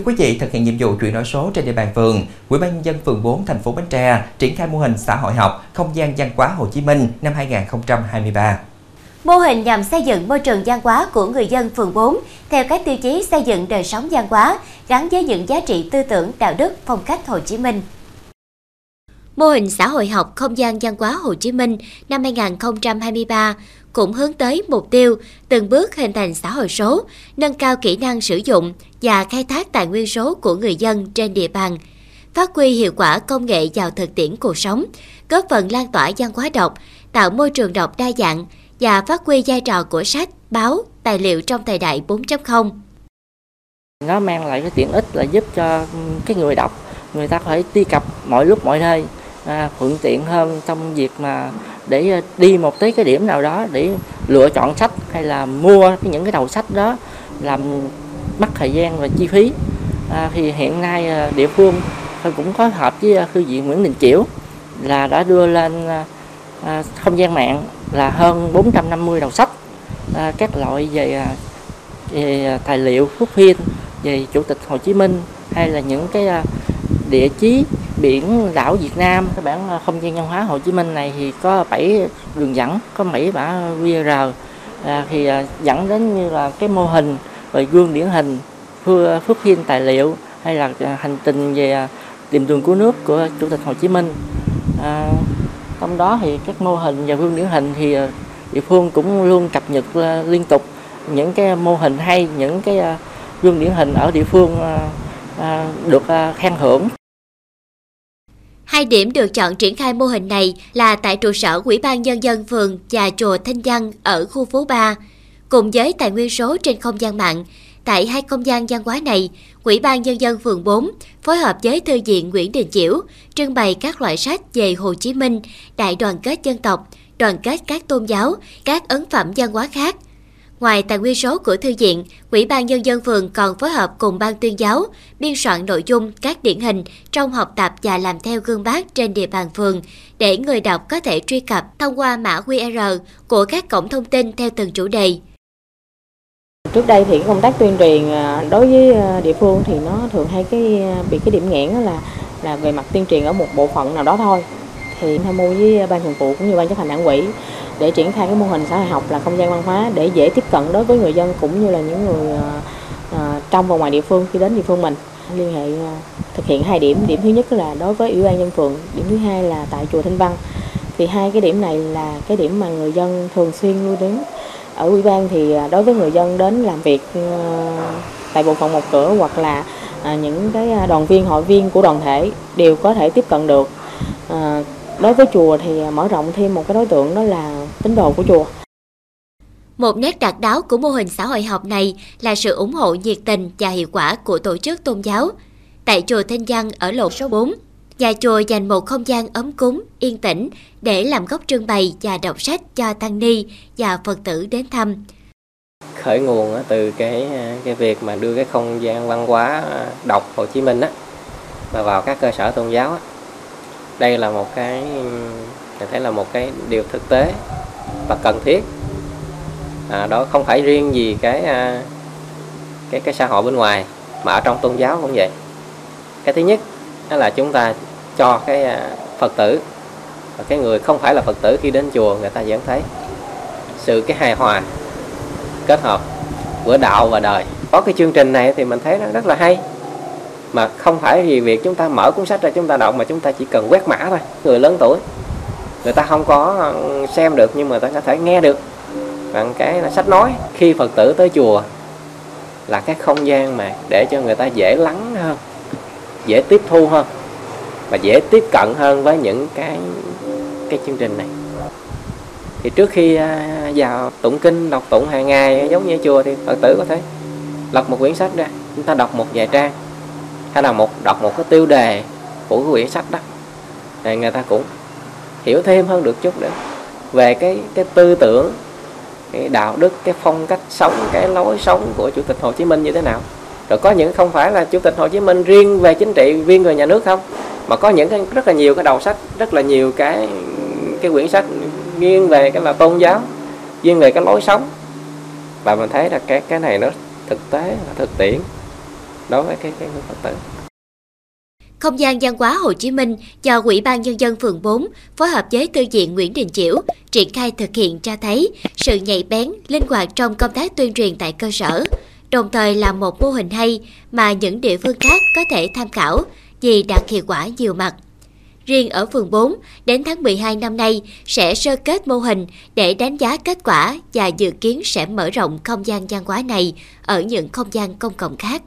Thưa quý vị, thực hiện nhiệm vụ chuyển đổi số trên địa bàn phường, Ủy ban nhân dân phường 4 thành phố Bến Tre triển khai mô hình xã hội học không gian văn hóa Hồ Chí Minh năm 2023. Mô hình nhằm xây dựng môi trường văn hóa của người dân phường 4 theo các tiêu chí xây dựng đời sống văn hóa gắn với những giá trị tư tưởng, đạo đức, phong cách Hồ Chí Minh. Mô hình xã hội học không gian văn hóa Hồ Chí Minh năm 2023 cũng hướng tới mục tiêu từng bước hình thành xã hội số, nâng cao kỹ năng sử dụng và khai thác tài nguyên số của người dân trên địa bàn, phát huy hiệu quả công nghệ vào thực tiễn cuộc sống, góp phần lan tỏa văn hóa đọc, tạo môi trường đọc đa dạng và phát huy vai trò của sách, báo, tài liệu trong thời đại 4.0. Nó mang lại cái tiện ích là giúp cho cái người đọc, người ta có thể truy cập mọi lúc mọi nơi, à, thuận tiện hơn trong việc mà để à, đi một tới cái điểm nào đó để lựa chọn sách hay là mua những cái đầu sách đó làm mất thời gian và chi phí. À, thì hiện nay à, địa phương cũng có hợp với à, thư viện Nguyễn Đình Chiểu là đã đưa lên à, không gian mạng là hơn 450 đầu sách à, các loại về, về tài liệu thuốc phiên về Chủ tịch Hồ Chí Minh hay là những cái địa chí biển đảo Việt Nam. Cái bản à, không gian văn hóa Hồ Chí Minh này thì có 7 đường dẫn có 7 mã QR à, thì à, dẫn đến như là cái mô hình về gương điển hình à, phước, phước hiên tài liệu hay là à, hành trình về tìm đường của nước của Chủ tịch Hồ Chí Minh. À, trong đó thì các mô hình và gương điển hình thì địa phương cũng luôn cập nhật liên tục những cái mô hình hay những cái gương điển hình ở địa phương được khen thưởng. Hai điểm được chọn triển khai mô hình này là tại trụ sở Ủy ban Nhân dân phường và chùa Thanh Văn ở khu phố 3, cùng với tài nguyên số trên không gian mạng. Tại hai không gian văn hóa này, Ủy ban Nhân dân phường 4 phối hợp với Thư viện Nguyễn Đình Chiểu trưng bày các loại sách về Hồ Chí Minh, đại đoàn kết dân tộc, đoàn kết các tôn giáo, các ấn phẩm văn hóa khác – Ngoài tài nguyên số của thư viện, Ủy ban Nhân dân phường còn phối hợp cùng ban tuyên giáo, biên soạn nội dung các điển hình trong học tập và làm theo gương bác trên địa bàn phường để người đọc có thể truy cập thông qua mã QR của các cổng thông tin theo từng chủ đề. Trước đây thì công tác tuyên truyền à, đối với à, địa phương thì nó thường hay cái à, bị cái điểm nghẽn là là về mặt tuyên truyền ở một bộ phận nào đó thôi. Thì tham mưu với ban thường vụ cũng như ban chấp hành đảng ủy để triển khai cái mô hình xã hội học là không gian văn hóa để dễ tiếp cận đối với người dân cũng như là những người uh, trong và ngoài địa phương khi đến địa phương mình. Liên hệ uh, thực hiện hai điểm. Điểm thứ nhất là đối với ủy ban nhân phường. Điểm thứ hai là tại chùa Thanh Văn. Thì hai cái điểm này là cái điểm mà người dân thường xuyên lui đến. Ở ủy ban thì đối với người dân đến làm việc tại bộ phận một cửa hoặc là những cái đoàn viên hội viên của đoàn thể đều có thể tiếp cận được. Đối với chùa thì mở rộng thêm một cái đối tượng đó là tín đồ của chùa. Một nét đặc đáo của mô hình xã hội học này là sự ủng hộ nhiệt tình và hiệu quả của tổ chức tôn giáo. Tại chùa Thanh Văn ở lộ số 4, nhà chùa dành một không gian ấm cúng, yên tĩnh để làm góc trưng bày và đọc sách cho tăng ni và Phật tử đến thăm. Khởi nguồn từ cái cái việc mà đưa cái không gian văn hóa đọc Hồ Chí Minh á mà vào các cơ sở tôn giáo á đây là một cái mình thấy là một cái điều thực tế và cần thiết. À, đó không phải riêng gì cái à, cái cái xã hội bên ngoài mà ở trong tôn giáo cũng vậy. Cái thứ nhất đó là chúng ta cho cái à, phật tử và cái người không phải là phật tử khi đến chùa người ta vẫn thấy sự cái hài hòa kết hợp giữa đạo và đời. Có cái chương trình này thì mình thấy nó rất là hay mà không phải vì việc chúng ta mở cuốn sách ra chúng ta đọc mà chúng ta chỉ cần quét mã thôi người lớn tuổi người ta không có ờ, xem được nhưng mà người ta có thể nghe được. Bằng cái là sách nói, khi phật tử tới chùa là cái không gian mà để cho người ta dễ lắng hơn, dễ tiếp thu hơn và dễ tiếp cận hơn với những cái cái chương trình này. Thì trước khi ờ, vào tụng kinh, đọc tụng hàng ngày, giống như chùa thì phật tử có thể lật một quyển sách ra. Chúng ta đọc một vài trang. Hay là một, đọc một cái tiêu đề của cái quyển sách đó. Thì người ta cũng hiểu thêm hơn được chút nữa. Về cái cái tư tưởng, cái đạo đức, cái phong cách sống, cái lối sống của chủ tịch Hồ Chí Minh như thế nào. Rồi có những, không phải là chủ tịch Hồ Chí Minh riêng về chính trị, viên về nhà nước không, mà có những cái rất là nhiều cái đầu sách, rất là nhiều cái cái quyển sách nghiêng về cái là tôn giáo, nghiêng về cái lối sống. Và mình thấy là cái cái này nó thực tế là thực tiễn đối với cái cái người Phật tử. Không gian văn hóa Hồ Chí Minh do Ủy ban Nhân dân phường 4 phối hợp với Thư viện Nguyễn Đình Chiểu triển khai thực hiện cho thấy sự nhạy bén, linh hoạt trong công tác tuyên truyền tại cơ sở, đồng thời là một mô hình hay mà những địa phương khác có thể tham khảo vì đạt hiệu quả nhiều mặt. Riêng ở phường 4, đến tháng 12 năm nay sẽ sơ kết mô hình để đánh giá kết quả và dự kiến sẽ mở rộng không gian văn hóa này ở những không gian công cộng khác.